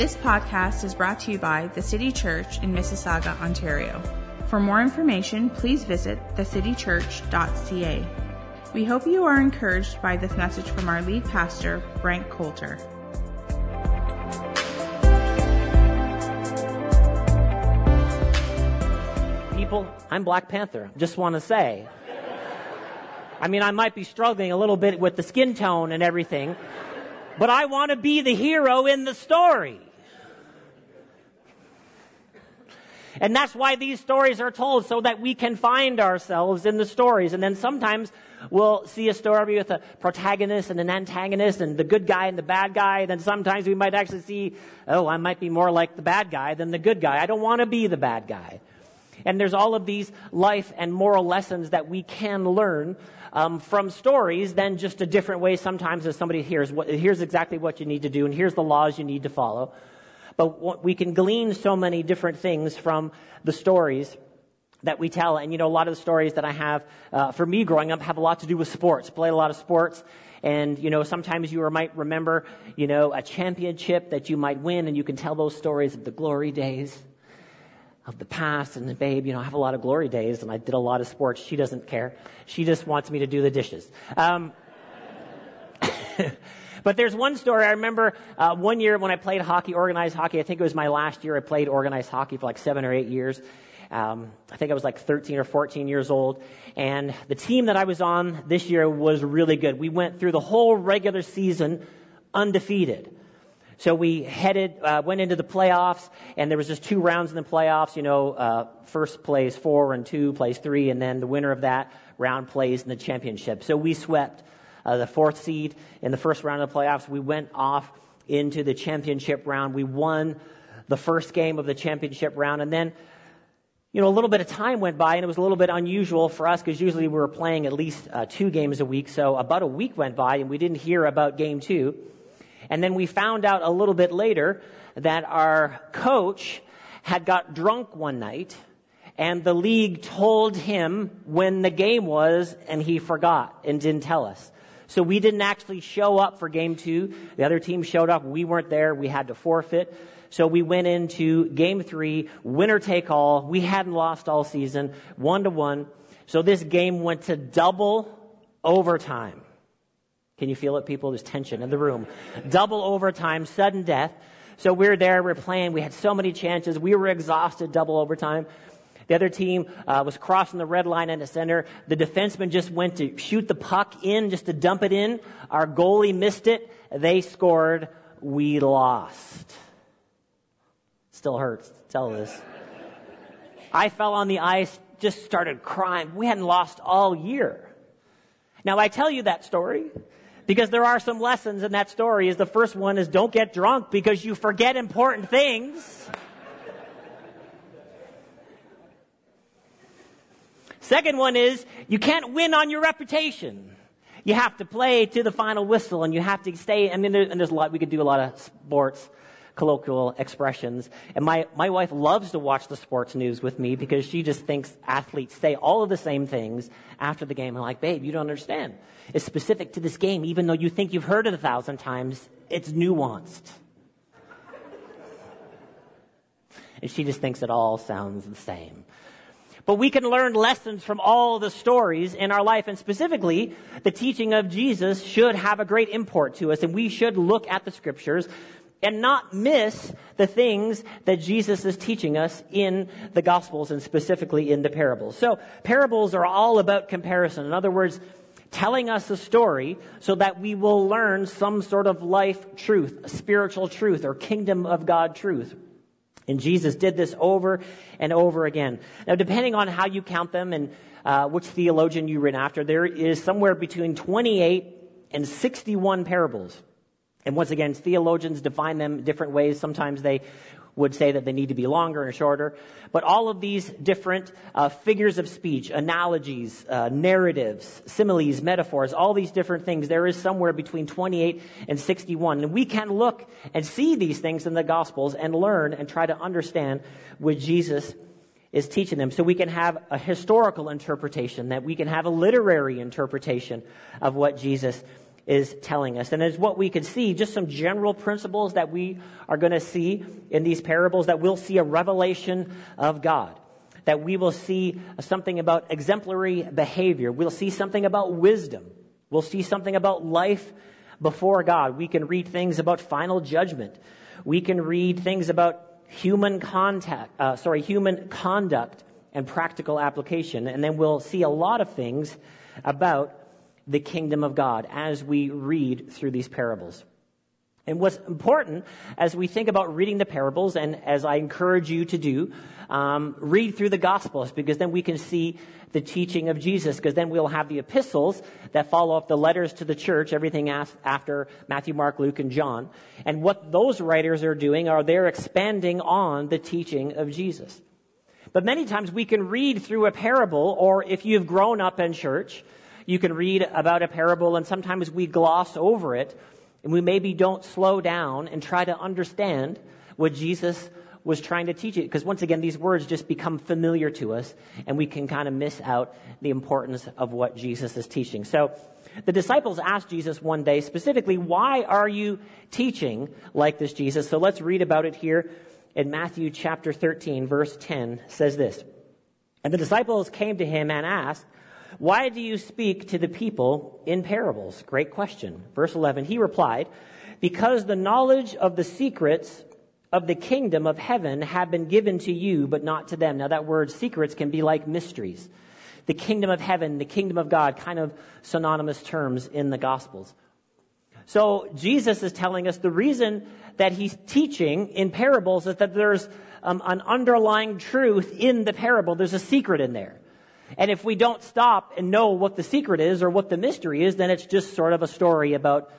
This podcast is brought to you by the City Church in Mississauga, Ontario. For more information, please visit thecitychurch.ca. We hope you are encouraged by this message from our lead pastor, Frank Coulter. People, I'm Black Panther. Just want to say. I mean, I might be struggling a little bit with the skin tone and everything, but I want to be the hero in the story. And that's why these stories are told, so that we can find ourselves in the stories. And then sometimes we'll see a story with a protagonist and an antagonist and the good guy and the bad guy. And then sometimes we might actually see, oh, I might be more like the bad guy than the good guy. I don't want to be the bad guy. And there's all of these life and moral lessons that we can learn um, from stories than just a different way sometimes as somebody hears what, here's exactly what you need to do and here's the laws you need to follow. But we can glean so many different things from the stories that we tell. And you know, a lot of the stories that I have uh, for me growing up have a lot to do with sports. Played a lot of sports. And, you know, sometimes you might remember, you know, a championship that you might win and you can tell those stories of the glory days of the past. And the babe, you know, I have a lot of glory days and I did a lot of sports. She doesn't care. She just wants me to do the dishes. Um, But there's one story I remember uh, one year when I played hockey, organized hockey. I think it was my last year. I played organized hockey for like seven or eight years. Um, I think I was like 13 or 14 years old. And the team that I was on this year was really good. We went through the whole regular season undefeated. So we headed, uh, went into the playoffs, and there was just two rounds in the playoffs. You know, uh, first plays four, and two plays three, and then the winner of that round plays in the championship. So we swept uh, the fourth seed in the first round of the playoffs. We went off into the championship round. We won the first game of the championship round. And then, you know, a little bit of time went by and it was a little bit unusual for us because usually we were playing at least uh, two games a week. So about a week went by and we didn't hear about game two. And then we found out a little bit later that our coach had got drunk one night and the league told him when the game was and he forgot and didn't tell us. So we didn't actually show up for game two. The other team showed up. We weren't there. We had to forfeit. So we went into game three, winner take all. We hadn't lost all season, one to one. So this game went to double overtime. Can you feel it, people? There's tension in the room. double overtime, sudden death. So we're there, we're playing. We had so many chances. We were exhausted, double overtime. The other team uh, was crossing the red line in the center. The defenseman just went to shoot the puck in, just to dump it in. Our goalie missed it. They scored. We lost. Still hurts to tell this. I fell on the ice, just started crying. We hadn't lost all year. Now I tell you that story because there are some lessons in that story. Is the first one is don't get drunk because you forget important things. Second one is you can't win on your reputation. You have to play to the final whistle and you have to stay, there, and there's a lot, we could do a lot of sports colloquial expressions. And my, my wife loves to watch the sports news with me because she just thinks athletes say all of the same things after the game. I'm like, babe, you don't understand. It's specific to this game, even though you think you've heard it a thousand times, it's nuanced. and she just thinks it all sounds the same. But we can learn lessons from all the stories in our life, and specifically, the teaching of Jesus should have a great import to us, and we should look at the scriptures and not miss the things that Jesus is teaching us in the Gospels and specifically in the parables. So, parables are all about comparison. In other words, telling us a story so that we will learn some sort of life truth, spiritual truth, or kingdom of God truth. And Jesus did this over and over again. Now, depending on how you count them and uh, which theologian you read after, there is somewhere between 28 and 61 parables. And once again, theologians define them different ways. Sometimes they would say that they need to be longer and shorter. But all of these different uh, figures of speech, analogies, uh, narratives, similes, metaphors, all these different things, there is somewhere between 28 and 61. And we can look and see these things in the Gospels and learn and try to understand what Jesus is teaching them. So we can have a historical interpretation, that we can have a literary interpretation of what Jesus is telling us. And as what we can see, just some general principles that we are going to see in these parables, that we'll see a revelation of God. That we will see something about exemplary behavior. We'll see something about wisdom. We'll see something about life before God. We can read things about final judgment. We can read things about human contact, uh, sorry, human conduct and practical application. And then we'll see a lot of things about the kingdom of God as we read through these parables. And what's important as we think about reading the parables, and as I encourage you to do, um, read through the Gospels because then we can see the teaching of Jesus. Because then we'll have the epistles that follow up the letters to the church, everything after Matthew, Mark, Luke, and John. And what those writers are doing are they're expanding on the teaching of Jesus. But many times we can read through a parable, or if you've grown up in church, you can read about a parable and sometimes we gloss over it and we maybe don't slow down and try to understand what Jesus was trying to teach it. Because once again, these words just become familiar to us and we can kind of miss out the importance of what Jesus is teaching. So the disciples asked Jesus one day specifically, why are you teaching like this, Jesus? So let's read about it here in Matthew chapter 13, verse 10 says this. And the disciples came to him and asked, why do you speak to the people in parables? Great question. Verse 11, he replied, Because the knowledge of the secrets of the kingdom of heaven have been given to you, but not to them. Now, that word secrets can be like mysteries. The kingdom of heaven, the kingdom of God, kind of synonymous terms in the Gospels. So, Jesus is telling us the reason that he's teaching in parables is that there's um, an underlying truth in the parable. There's a secret in there. And if we don't stop and know what the secret is or what the mystery is, then it's just sort of a story about,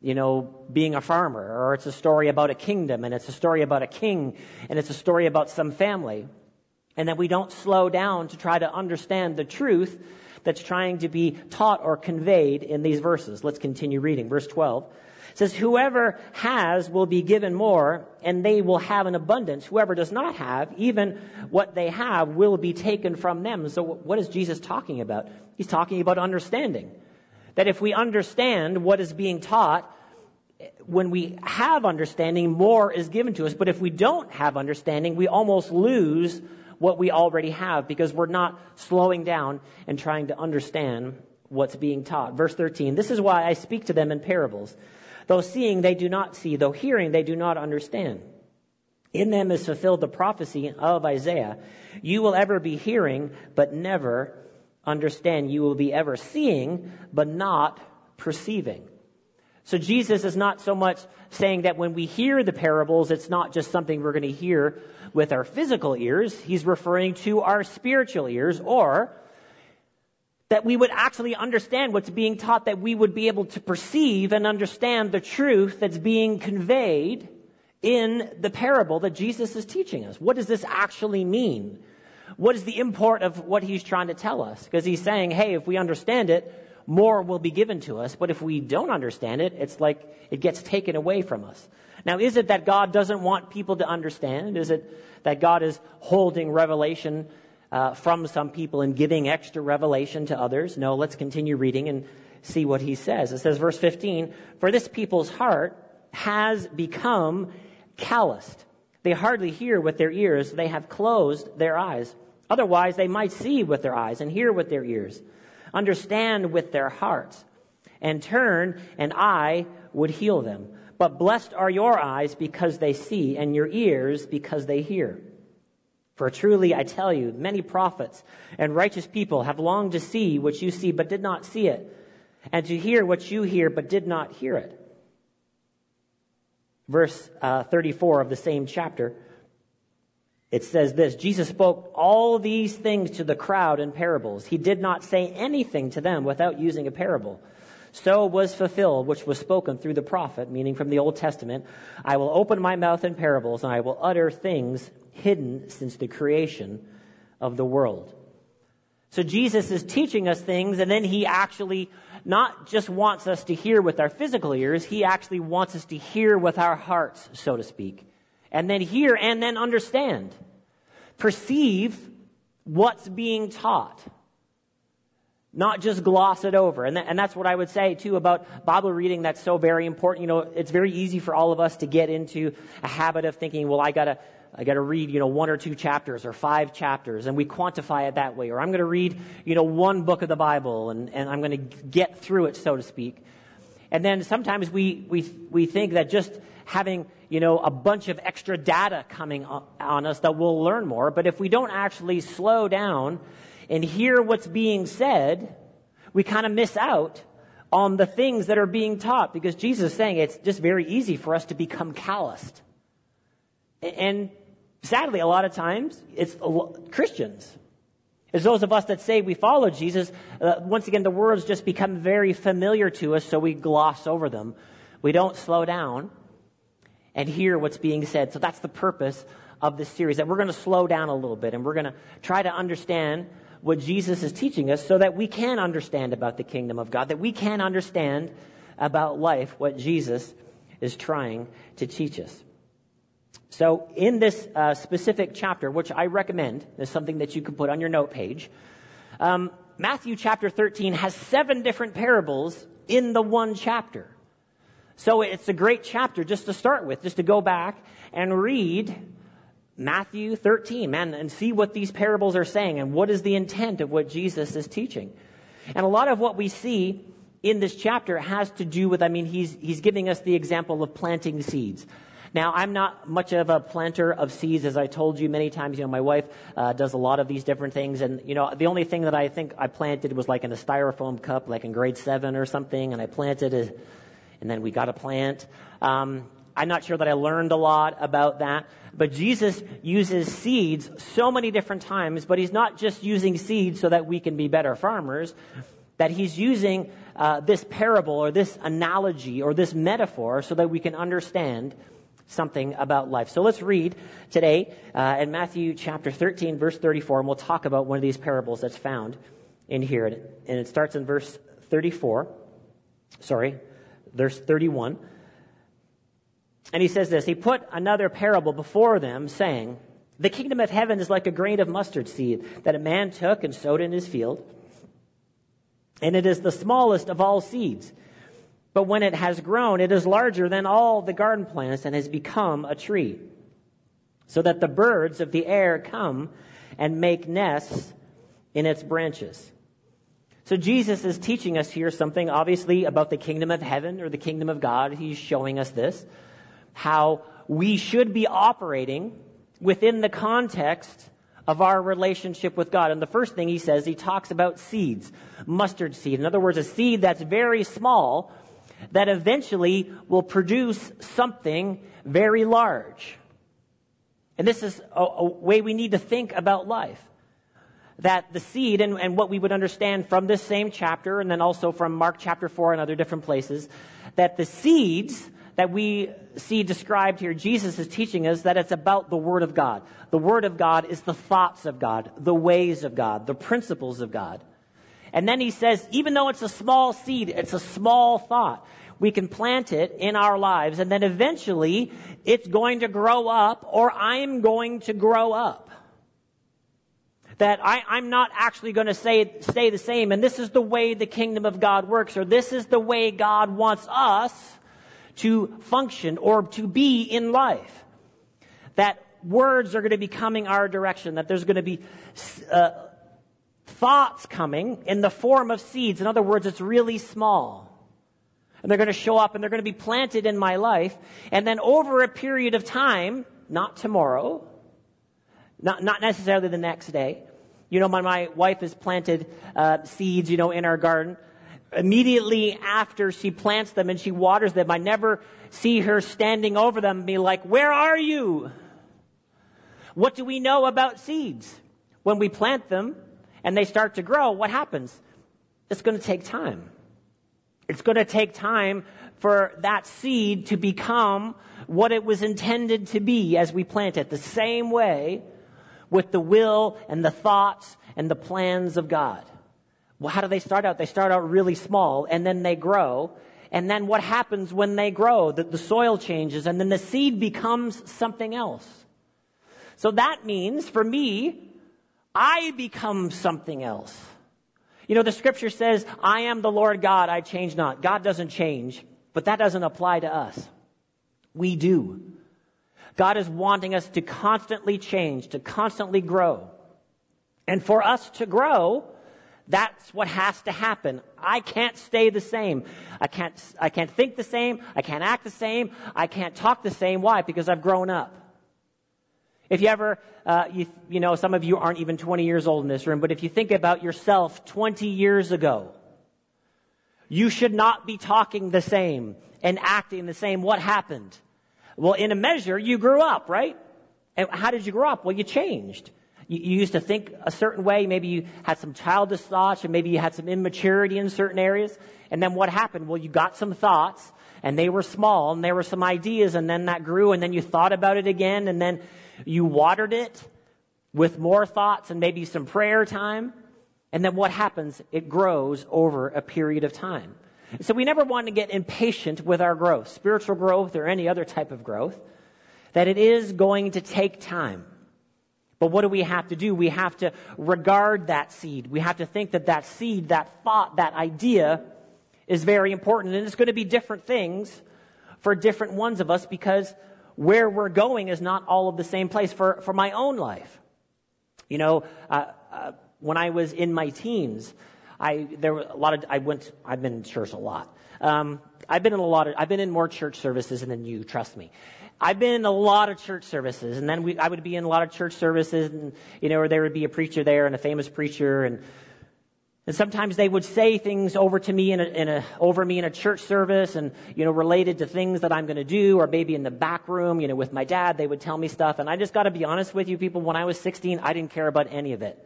you know, being a farmer, or it's a story about a kingdom, and it's a story about a king, and it's a story about some family. And that we don't slow down to try to understand the truth that's trying to be taught or conveyed in these verses. Let's continue reading. Verse 12 says, Whoever has will be given more, and they will have an abundance. Whoever does not have, even what they have will be taken from them. So, what is Jesus talking about? He's talking about understanding. That if we understand what is being taught, when we have understanding, more is given to us. But if we don't have understanding, we almost lose what we already have because we're not slowing down and trying to understand what's being taught. Verse 13, this is why I speak to them in parables Though seeing, they do not see. Though hearing, they do not understand. In them is fulfilled the prophecy of Isaiah. You will ever be hearing, but never understand. You will be ever seeing, but not perceiving. So Jesus is not so much saying that when we hear the parables, it's not just something we're going to hear with our physical ears. He's referring to our spiritual ears, or that we would actually understand what's being taught, that we would be able to perceive and understand the truth that's being conveyed in the parable that Jesus is teaching us. What does this actually mean? What is the import of what he's trying to tell us? Because he's saying, hey, if we understand it, more will be given to us. But if we don't understand it, it's like it gets taken away from us. Now, is it that God doesn't want people to understand? Is it that God is holding revelation uh, from some people and giving extra revelation to others. No, let's continue reading and see what he says. It says, verse 15, For this people's heart has become calloused. They hardly hear with their ears, they have closed their eyes. Otherwise, they might see with their eyes and hear with their ears, understand with their hearts, and turn, and I would heal them. But blessed are your eyes because they see, and your ears because they hear. For truly I tell you, many prophets and righteous people have longed to see what you see, but did not see it, and to hear what you hear, but did not hear it. Verse uh, 34 of the same chapter, it says this Jesus spoke all these things to the crowd in parables. He did not say anything to them without using a parable. So was fulfilled, which was spoken through the prophet, meaning from the Old Testament. I will open my mouth in parables, and I will utter things hidden since the creation of the world. So Jesus is teaching us things, and then he actually not just wants us to hear with our physical ears, he actually wants us to hear with our hearts, so to speak. And then hear and then understand. Perceive what's being taught. Not just gloss it over. And, th- and that's what I would say too about Bible reading. That's so very important. You know, it's very easy for all of us to get into a habit of thinking, well, I gotta, I gotta read, you know, one or two chapters or five chapters and we quantify it that way. Or I'm gonna read, you know, one book of the Bible and, and I'm gonna get through it, so to speak. And then sometimes we, we, we think that just having, you know, a bunch of extra data coming on us that we'll learn more. But if we don't actually slow down and hear what's being said, we kind of miss out on the things that are being taught because Jesus is saying it's just very easy for us to become calloused. And sadly, a lot of times, it's Christians. It's those of us that say we follow Jesus. Uh, once again, the words just become very familiar to us, so we gloss over them. We don't slow down and hear what's being said. So that's the purpose of this series, that we're going to slow down a little bit and we're going to try to understand what Jesus is teaching us so that we can understand about the kingdom of God, that we can understand about life what Jesus is trying to teach us. So, in this uh, specific chapter, which I recommend, is something that you can put on your note page, um, Matthew chapter 13 has seven different parables in the one chapter. So, it's a great chapter just to start with, just to go back and read Matthew 13, man, and see what these parables are saying and what is the intent of what Jesus is teaching. And a lot of what we see in this chapter has to do with, I mean, he's, he's giving us the example of planting seeds. Now, I'm not much of a planter of seeds, as I told you many times. You know, my wife uh, does a lot of these different things, and you know, the only thing that I think I planted was like in a styrofoam cup, like in grade seven or something, and I planted it, and then we got a plant. Um, I'm not sure that I learned a lot about that. But Jesus uses seeds so many different times, but he's not just using seeds so that we can be better farmers, that he's using uh, this parable or this analogy or this metaphor so that we can understand something about life. So let's read today uh, in Matthew chapter 13, verse 34, and we'll talk about one of these parables that's found in here. And it starts in verse 34. Sorry, verse 31. And he says this He put another parable before them, saying, The kingdom of heaven is like a grain of mustard seed that a man took and sowed in his field. And it is the smallest of all seeds. But when it has grown, it is larger than all the garden plants and has become a tree. So that the birds of the air come and make nests in its branches. So Jesus is teaching us here something obviously about the kingdom of heaven or the kingdom of God. He's showing us this how we should be operating within the context of our relationship with God. And the first thing he says, he talks about seeds, mustard seed. In other words, a seed that's very small that eventually will produce something very large. And this is a, a way we need to think about life. That the seed, and, and what we would understand from this same chapter, and then also from Mark chapter 4 and other different places, that the seeds that we see described here, Jesus is teaching us that it's about the Word of God. The Word of God is the thoughts of God, the ways of God, the principles of God. And then he says, even though it's a small seed, it's a small thought, we can plant it in our lives, and then eventually it's going to grow up, or I'm going to grow up. That I, am not actually going to say, stay the same, and this is the way the kingdom of God works, or this is the way God wants us to function or to be in life. That words are going to be coming our direction, that there's going to be uh, thoughts coming in the form of seeds. In other words, it's really small. And they're going to show up and they're going to be planted in my life. And then over a period of time, not tomorrow, not, not necessarily the next day. You know, my, my wife has planted uh, seeds, you know, in our garden immediately after she plants them and she waters them, I never see her standing over them and be like, Where are you? What do we know about seeds? When we plant them and they start to grow, what happens? It's going to take time. It's going to take time for that seed to become what it was intended to be as we plant it. The same way with the will and the thoughts and the plans of God. Well, how do they start out? They start out really small and then they grow. And then what happens when they grow? The, the soil changes and then the seed becomes something else. So that means for me, I become something else. You know, the scripture says, I am the Lord God, I change not. God doesn't change, but that doesn't apply to us. We do. God is wanting us to constantly change, to constantly grow. And for us to grow, that's what has to happen. I can't stay the same. I can't, I can't think the same. I can't act the same. I can't talk the same. Why? Because I've grown up. If you ever, uh, you, you know, some of you aren't even 20 years old in this room, but if you think about yourself 20 years ago, you should not be talking the same and acting the same. What happened? Well, in a measure, you grew up, right? And how did you grow up? Well, you changed. You, you used to think a certain way. Maybe you had some childish thoughts, or maybe you had some immaturity in certain areas. And then what happened? Well, you got some thoughts, and they were small, and there were some ideas, and then that grew, and then you thought about it again, and then you watered it with more thoughts and maybe some prayer time. And then what happens? It grows over a period of time. So we never want to get impatient with our growth, spiritual growth or any other type of growth, that it is going to take time. But what do we have to do? We have to regard that seed. We have to think that that seed, that thought, that idea is very important. And it's going to be different things for different ones of us because where we're going is not all of the same place for, for my own life. You know, uh, uh, when I was in my teens, I, there were a lot of, I went, I've been in church a lot. Um, I've been in a lot of, I've been in more church services than you, trust me. I've been in a lot of church services, and then we, I would be in a lot of church services, and you know, where there would be a preacher there and a famous preacher, and and sometimes they would say things over to me in a, in a, over me in a church service and, you know, related to things that I'm going to do or maybe in the back room, you know, with my dad, they would tell me stuff. And I just got to be honest with you people, when I was 16, I didn't care about any of it.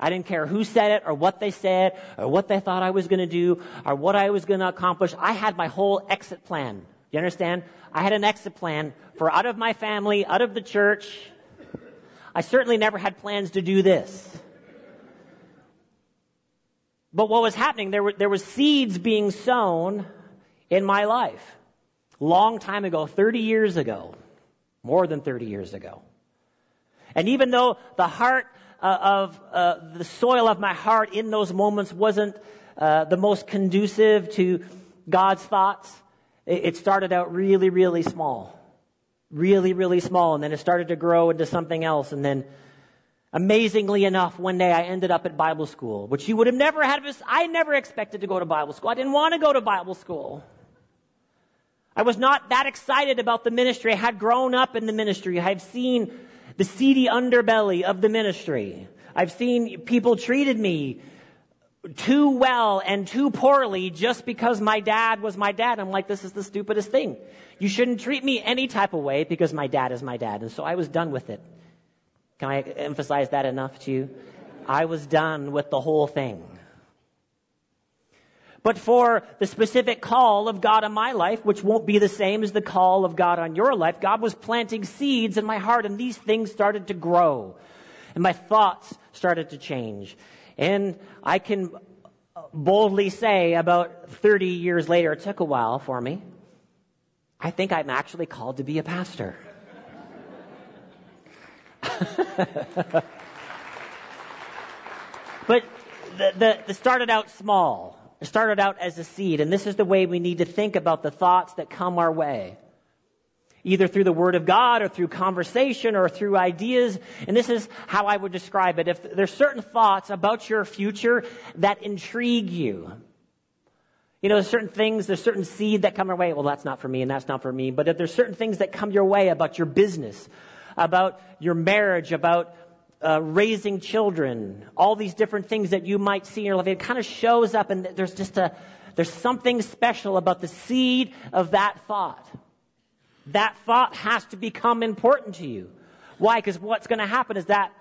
I didn't care who said it or what they said or what they thought I was going to do or what I was going to accomplish. I had my whole exit plan. You understand? I had an exit plan for out of my family, out of the church. I certainly never had plans to do this. But what was happening, there were, there was seeds being sown in my life. Long time ago, 30 years ago. More than 30 years ago. And even though the heart uh, of, uh, the soil of my heart in those moments wasn't uh, the most conducive to God's thoughts, it, started out really, really small. Really, really small. And then it started to grow into something else. And then Amazingly enough, one day I ended up at Bible school, which you would have never had. I never expected to go to Bible school. I didn't want to go to Bible school. I was not that excited about the ministry. I had grown up in the ministry. I've seen the seedy underbelly of the ministry. I've seen people treated me too well and too poorly just because my dad was my dad. I'm like, this is the stupidest thing. You shouldn't treat me any type of way because my dad is my dad. And so I was done with it. Can I emphasize that enough to you? I was done with the whole thing. But for the specific call of God on my life, which won't be the same as the call of God on your life, God was planting seeds in my heart and these things started to grow. And my thoughts started to change. And I can boldly say about 30 years later, it took a while for me, I think I'm actually called to be a pastor. but the, the, the started out small. It started out as a seed, and this is the way we need to think about the thoughts that come our way. Either through the Word of God or through conversation or through ideas. And this is how I would describe it. If there's certain thoughts about your future that intrigue you, you know, there's certain things, there's certain seed that come your way. Well, that's not for me and that's not for me. But if there's certain things that come your way about your business about your marriage, about uh, raising children, all these different things that you might see in your life. It kind of shows up, and there's just a there's something special about the seed of that thought. That thought has to become important to you. Why? Because what's going to happen is that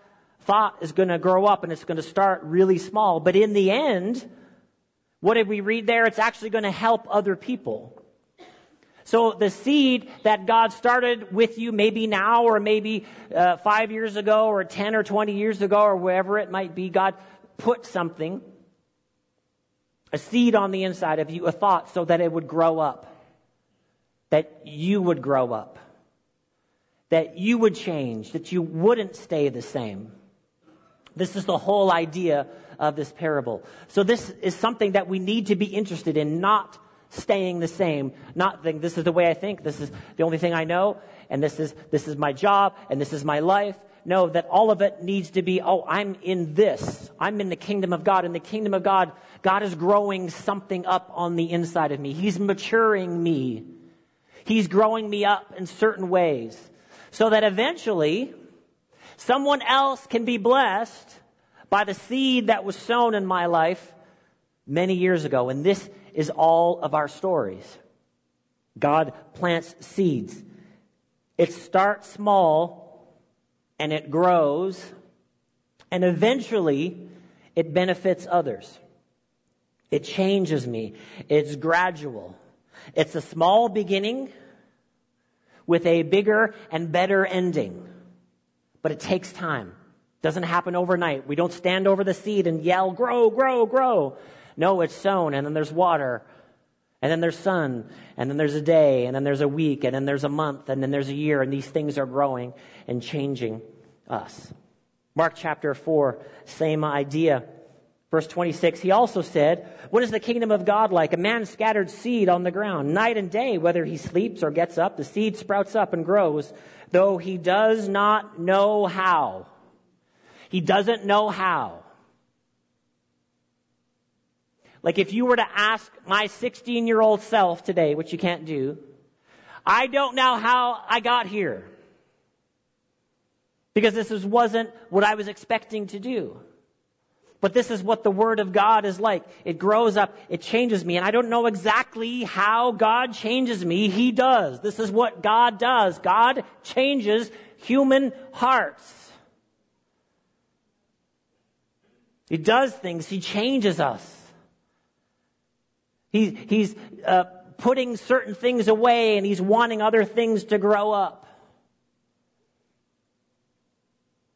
thought is going to grow up and it's going to start really small. But in the end, what did we read there? It's actually going to help other people. So the seed that God started with you, maybe now or maybe uh, five years ago or 10 or 20 years ago or wherever it might be, God put something, a seed on the inside of you, a thought, so that it would grow up. That you would grow up. That you would change. That you wouldn't stay the same. This is the whole idea of this parable. So this is something that we need to be interested in, not staying the same, not think this is the way I think, this is the only thing I know, and this is, this is my job, and this is my life. No, that all of it needs to be, oh, I'm in this. I'm in the kingdom of God. In the kingdom of God, God is growing something up on the inside of me. He's maturing me. He's growing me up in certain ways so that eventually someone else can be blessed by the seed that was sown in my life many years ago. And this is all of our stories. God plants seeds. It starts small and it grows and eventually it benefits others. It changes me. It's gradual. It's a small beginning with a bigger and better ending. But it takes time. Doesn't happen overnight. We don't stand over the seed and yell, grow, grow, grow. No, it's sown and then there's water. And then there's sun, and then there's a day, and then there's a week, and then there's a month, and then there's a year, and these things are growing and changing us. Mark chapter 4, same idea. Verse 26, he also said, What is the kingdom of God like? A man scattered seed on the ground. Night and day, whether he sleeps or gets up, the seed sprouts up and grows, though he does not know how. He doesn't know how. Like if you were to ask my 16 year old self today, which you can't do, I don't know how I got here. Because this wasn't what I was expecting to do. But this is what the Word of God is like. It grows up, it changes me, and I don't know exactly how God changes me. He does. This is what God does. God changes human hearts. He does things, He changes us. He, he's uh, putting certain things away and He's wanting other things to grow up.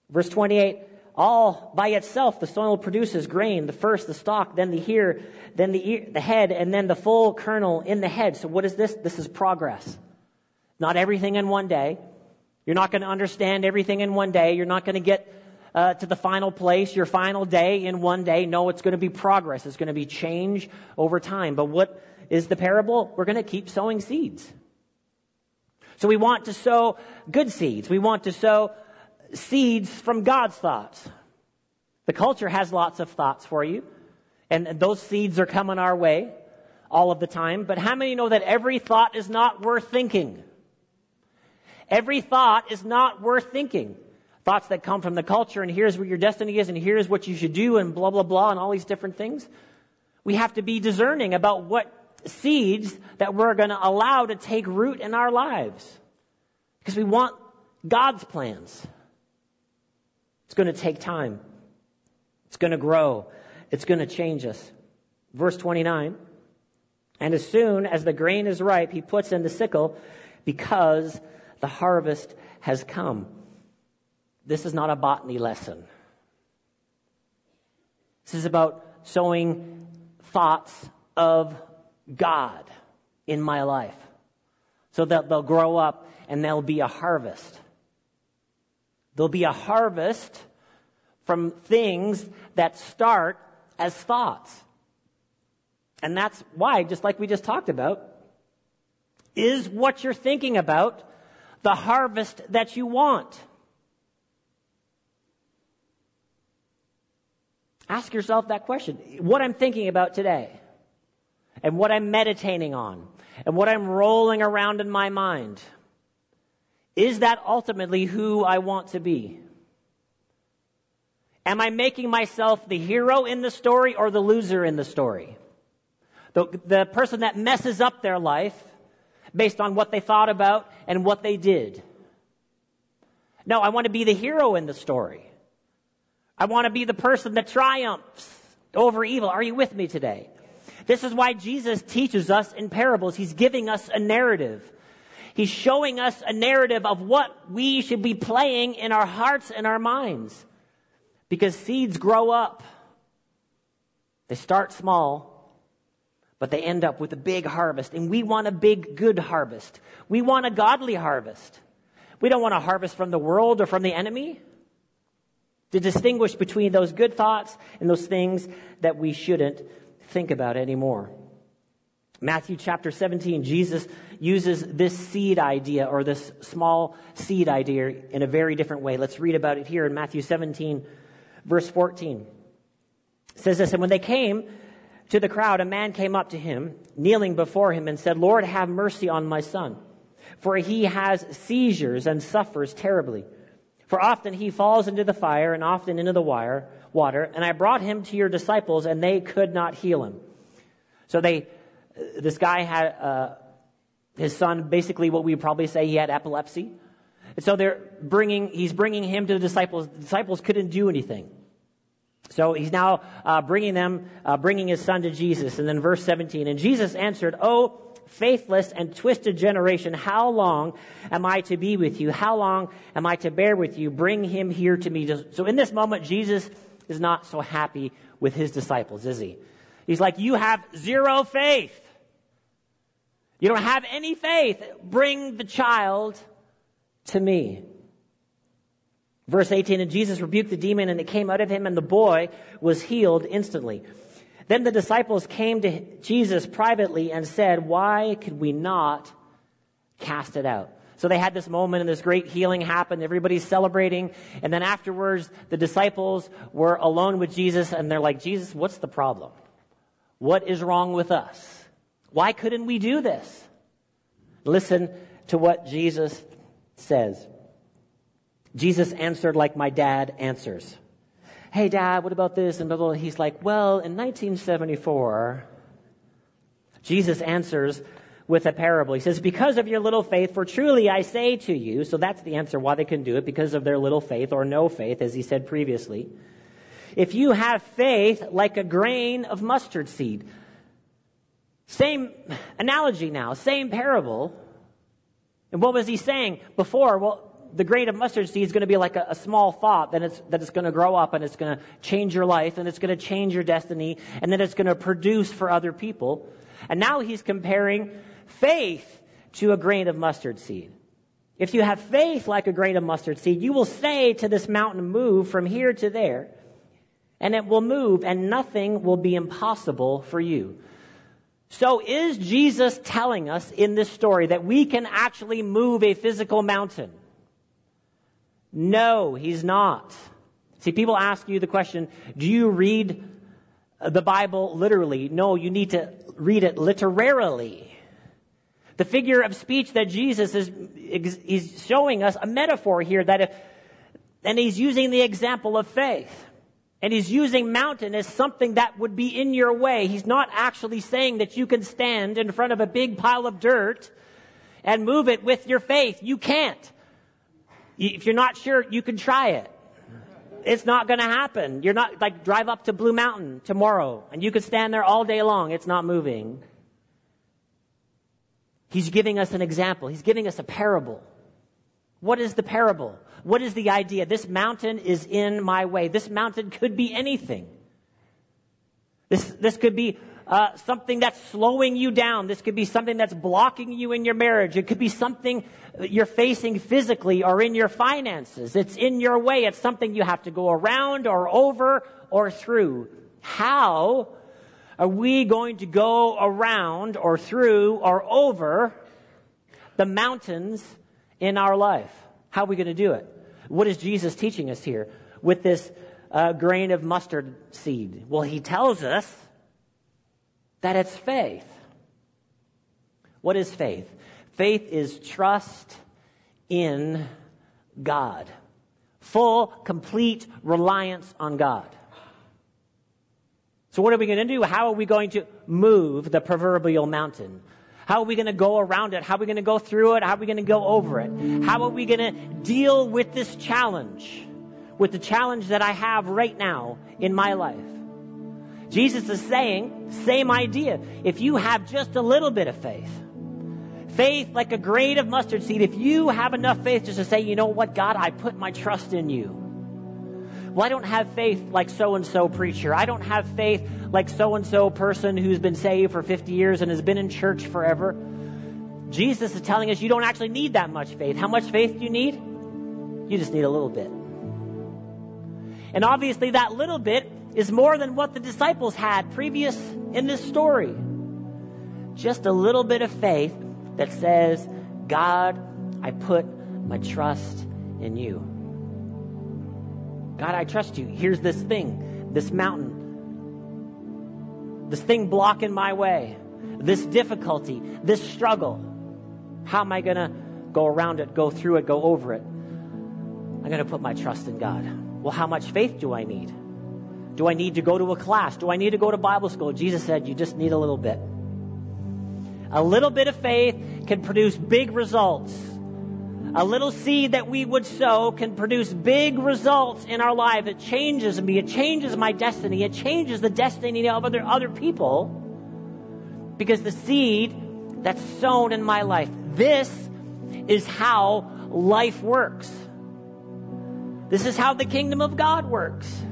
Verse 28 all by itself the soil produces grain the first the stalk then the ear then the ear, the head and then the full kernel in the head. So what is this? This is progress. Not everything in one day. You're not going to understand everything in one day. You're not going to get uh, to the final place your final day in one day. No it's going to be progress. It's going to be change over time. But what is the parable? We're going to keep sowing seeds. So we want to sow good seeds. We want to sow seeds from God's thoughts. The culture has lots of thoughts for you, and those seeds are coming our way all of the time. But how many know that every thought is not worth thinking? Every thought is not worth thinking. Thoughts that come from the culture, and here's where your destiny is, and here's what you should do, and blah, blah, blah, and all these different things. We have to be discerning about what seeds that we're going to allow to take root in our lives. Because we want God's plans. It's going to take time. It's going to grow. It's going to change us. Verse 29. And as soon as the grain is ripe, he puts in the sickle because the harvest has come. This is not a botany lesson. This is about sowing thoughts of God in my life so that they'll grow up and there'll be a harvest. There'll be a harvest from things that start as thoughts. And that's why, just like we just talked about, is what you're thinking about the harvest that you want? Ask yourself that question. What I'm thinking about today, and what I'm meditating on, and what I'm rolling around in my mind. Is that ultimately who I want to be? Am I making myself the hero in the story or the loser in the story? The, the person that messes up their life based on what they thought about and what they did. No, I want to be the hero in the story. I want to be the person that triumphs over evil. Are you with me today? This is why Jesus teaches us in parables. He's giving us a narrative. He's showing us a narrative of what we should be playing in our hearts and our minds. Because seeds grow up. They start small, but they end up with a big harvest. And we want a big, good harvest. We want a godly harvest. We don't want a harvest from the world or from the enemy. to distinguish between those good thoughts and those things that we shouldn't think about anymore. Matthew chapter 17, Jesus uses this seed idea or this small seed idea in a very different way. Let's read about it here in Matthew 17, verse 14. It says this, and when they came to the crowd, a man came up to him, kneeling before him, and said, Lord, have mercy on my son, for he has seizures and suffers terribly. For often he falls into the fire and often into the wire, water, and I brought him to your disciples, and they could not heal him. So they, this guy had, uh, his son, basically what we would probably say he had epilepsy. And so they're bringing, he's bringing him to the disciples. The disciples couldn't do anything. So he's now uh, bringing them, uh, bringing his son to Jesus. And then verse 17, and Jesus answered, Oh, faithless and twisted generation, how long am I to be with you? How long am I to bear with you? Bring him here to me. So in this moment, Jesus is not so happy with his disciples, is he? He's like, you have zero faith. You don't have any faith. Bring the child to me. Verse 18, and Jesus rebuked the demon and it came out of him and the boy was healed instantly. Then the disciples came to Jesus privately and said, why could we not cast it out? So they had this moment and this great healing happened. Everybody's celebrating. And then afterwards, the disciples were alone with Jesus and they're like, Jesus, what's the problem? What is wrong with us? Why couldn't we do this? Listen to what Jesus says. Jesus answered like my dad answers. Hey, dad, what about this? And blah, blah, blah. He's like, well, in 1974, Jesus answers with a parable. He says, because of your little faith, for truly I say to you, so that's the answer why they couldn't do it, because of their little faith or no faith, as he said previously. If you have faith like a grain of mustard seed, same analogy now, same parable. And what was he saying before? Well, the grain of mustard seed is going to be like a, a small thought that it's, that it's going to grow up and it's going to change your life and it's going to change your destiny and then it's going to produce for other people. And now he's comparing faith to a grain of mustard seed. If you have faith like a grain of mustard seed, you will say to this mountain, move from here to there, and it will move, and nothing will be impossible for you. So is Jesus telling us in this story that we can actually move a physical mountain? No, he's not. See, people ask you the question, do you read the Bible literally? No, you need to read it literarily. The figure of speech that Jesus is, he's showing us a metaphor here that if, and he's using the example of faith. And he's using mountain as something that would be in your way. He's not actually saying that you can stand in front of a big pile of dirt and move it with your faith. You can't. If you're not sure, you can try it. It's not going to happen. You're not, like, drive up to Blue Mountain tomorrow and you could stand there all day long. It's not moving. He's giving us an example. He's giving us a parable. What is the parable? What is the idea? This mountain is in my way. This mountain could be anything. This, this could be uh, something that's slowing you down. This could be something that's blocking you in your marriage. It could be something you're facing physically or in your finances. It's in your way. It's something you have to go around or over or through. How are we going to go around or through or over the mountains in our life? How are we going to do it? What is Jesus teaching us here with this uh, grain of mustard seed? Well, he tells us that it's faith. What is faith? Faith is trust in God. Full, complete reliance on God. So what are we going to do? How are we going to move the proverbial mountain? How are we going to go around it? How are we going to go through it? How are we going to go over it? How are we going to deal with this challenge? With the challenge that I have right now in my life? Jesus is saying, same idea. If you have just a little bit of faith, faith like a grain of mustard seed, if you have enough faith just to say, you know what, God, I put my trust in you. Well, I don't have faith like so and so preacher. I don't have faith like so and so person who's been saved for 50 years and has been in church forever. Jesus is telling us you don't actually need that much faith. How much faith do you need? You just need a little bit. And obviously, that little bit is more than what the disciples had previous in this story. Just a little bit of faith that says, God, I put my trust in you. God, I trust you. Here's this thing, this mountain, this thing blocking my way, this difficulty, this struggle. How am I going to go around it, go through it, go over it? I'm going to put my trust in God. Well, how much faith do I need? Do I need to go to a class? Do I need to go to Bible school? Jesus said, You just need a little bit. A little bit of faith can produce big results. A little seed that we would sow can produce big results in our life. It changes me. It changes my destiny. It changes the destiny of other, other people because the seed that's sown in my life. This is how life works. This is how the kingdom of God works.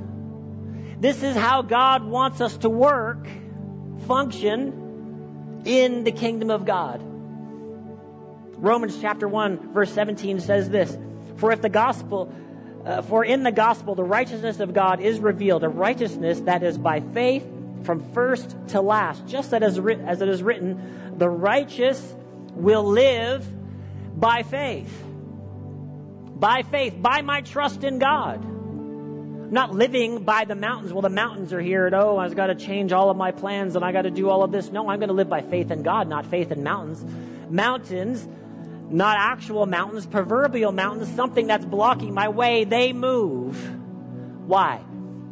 This is how God wants us to work, function in the kingdom of God. Romans chapter 1 verse 17 says this, for if the gospel uh, for in the gospel the righteousness of God is revealed, a righteousness that is by faith from first to last, just as, as it is written, the righteous will live by faith by faith, by my trust in God. I'm not living by the mountains. Well, the mountains are here, and oh, I've got to change all of my plans and I got to do all of this. No, I'm going to live by faith in God, not faith in mountains. Mountains, not actual mountains, proverbial mountains, something that's blocking my way, they move. Why?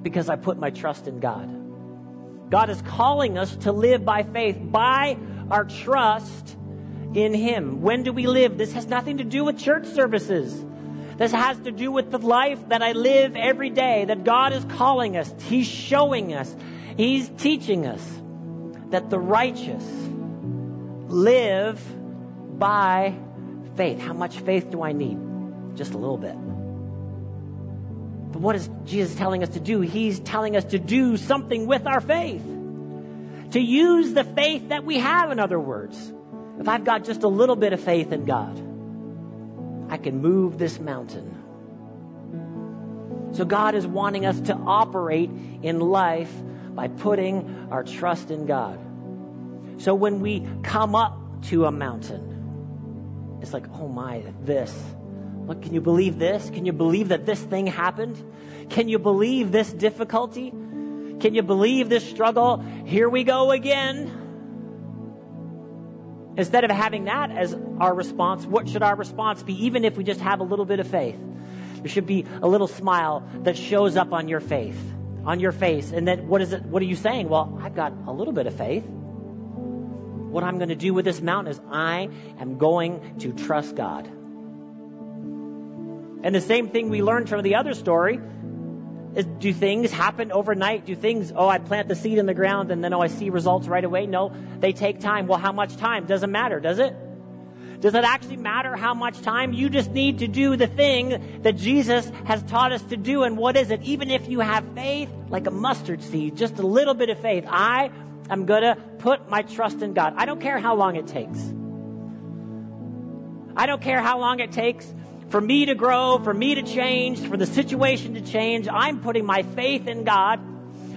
Because I put my trust in God. God is calling us to live by faith, by our trust in Him. When do we live? This has nothing to do with church services. This has to do with the life that I live every day, that God is calling us. He's showing us. He's teaching us that the righteous live by faith. How much faith do I need? Just a little bit. But what is Jesus telling us to do? He's telling us to do something with our faith. To use the faith that we have, in other words. If I've got just a little bit of faith in God, I can move this mountain. So God is wanting us to operate in life by putting our trust in God. So when we come up to a mountain, it's like, oh my, this. What, can you believe this? Can you believe that this thing happened? Can you believe this difficulty? Can you believe this struggle? Here we go again. Instead of having that as our response, what should our response be, even if we just have a little bit of faith? There should be a little smile that shows up on your faith, on your face. And then what is it? What are you saying? Well, I've got a little bit of faith. What I'm going to do with this mountain is I am going to trust God. And the same thing we learned from the other story is do things happen overnight? Do things, oh, I plant the seed in the ground and then, oh, I see results right away? No, they take time. Well, how much time? Doesn't matter, does it? Does it actually matter how much time? You just need to do the thing that Jesus has taught us to do. And what is it? Even if you have faith, like a mustard seed, just a little bit of faith, I am going to put my trust in God. I don't care how long it takes. I don't care how long it takes for me to grow, for me to change, for the situation to change. I'm putting my faith in God.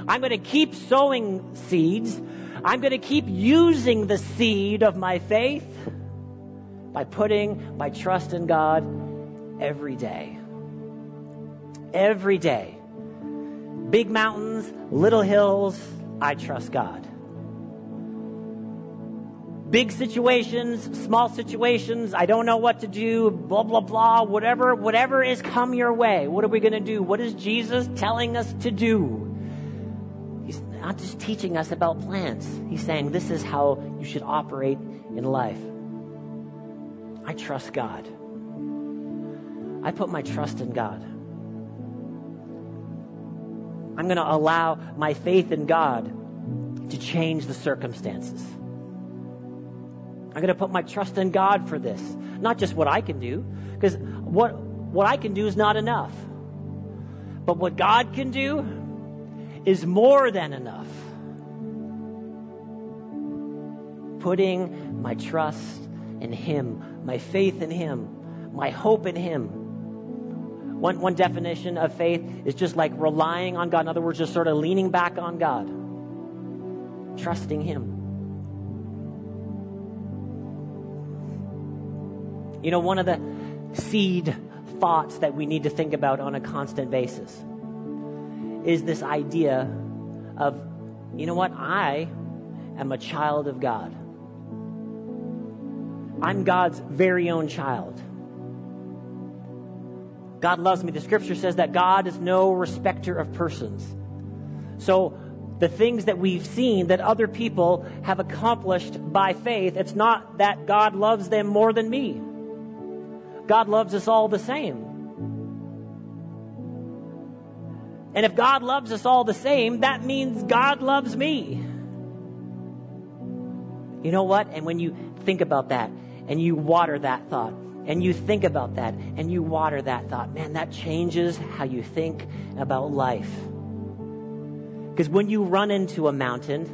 I'm going to keep sowing seeds. I'm going to keep using the seed of my faith by putting my trust in God every day. Every day. Big mountains, little hills, I trust God big situations, small situations, I don't know what to do, blah, blah, blah, whatever, whatever is come your way. What are we going to do? What is Jesus telling us to do? He's not just teaching us about plants. He's saying this is how you should operate in life. I trust God. I put my trust in God. I'm going to allow my faith in God to change the circumstances. I'm going to put my trust in God for this. Not just what I can do, because what, what I can do is not enough. But what God can do is more than enough. Putting my trust in Him, my faith in Him, my hope in Him One, one definition of faith is just like relying on God. In other words, just sort of leaning back on God, trusting Him. You know, one of the seed thoughts that we need to think about on a constant basis is this idea of, you know what, I am a child of God. I'm God's very own child. God loves me. The scripture says that God is no respecter of persons. So, the things that we've seen that other people have accomplished by faith, it's not that God loves them more than me. God loves us all the same. And if God loves us all the same, that means God loves me. You know what? And when you think about that and you water that thought and you think about that and you water that thought, man, that changes how you think about life. Because when you run into a mountain,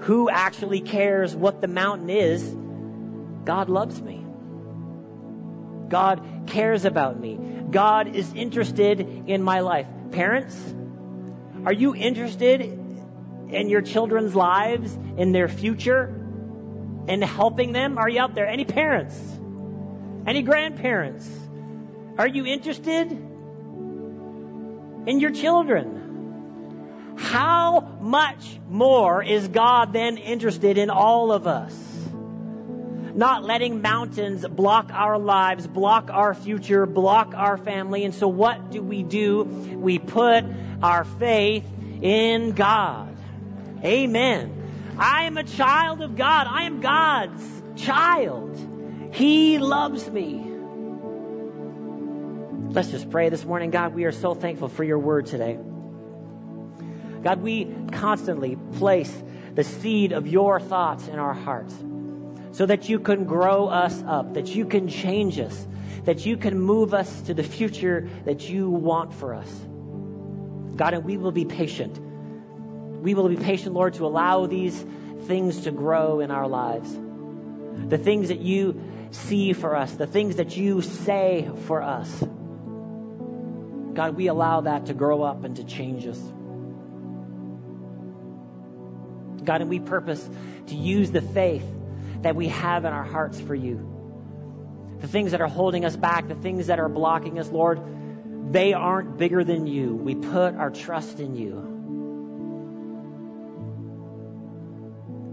who actually cares what the mountain is? God loves me. God cares about me. God is interested in my life. Parents, are you interested in your children's lives, in their future, in helping them? Are you out there? Any parents? Any grandparents? Are you interested in your children? How much more is God then interested in all of us? Not letting mountains block our lives, block our future, block our family. And so, what do we do? We put our faith in God. Amen. I am a child of God. I am God's child. He loves me. Let's just pray this morning. God, we are so thankful for your word today. God, we constantly place the seed of your thoughts in our hearts so that you can grow us up, that you can change us, that you can move us to the future that you want for us. God, and we will be patient. We will be patient, Lord, to allow these things to grow in our lives. The things that you see for us, the things that you say for us. God, we allow that to grow up and to change us. God, and we purpose to use the faith that we have in our hearts for you. The things that are holding us back, the things that are blocking us, Lord, they aren't bigger than you. We put our trust in you.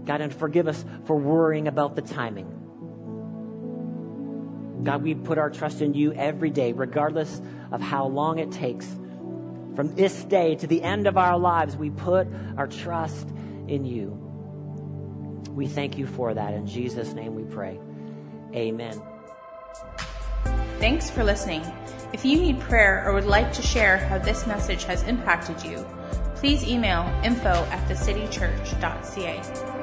God, and forgive us for worrying about the timing. God, we put our trust in you every day, regardless of how long it takes. From this day to the end of our lives, we put our trust in you. We thank you for that. In Jesus' name we pray. Amen. Thanks for listening. If you need prayer or would like to share how this message has impacted you, please email info at thecitychurch.ca.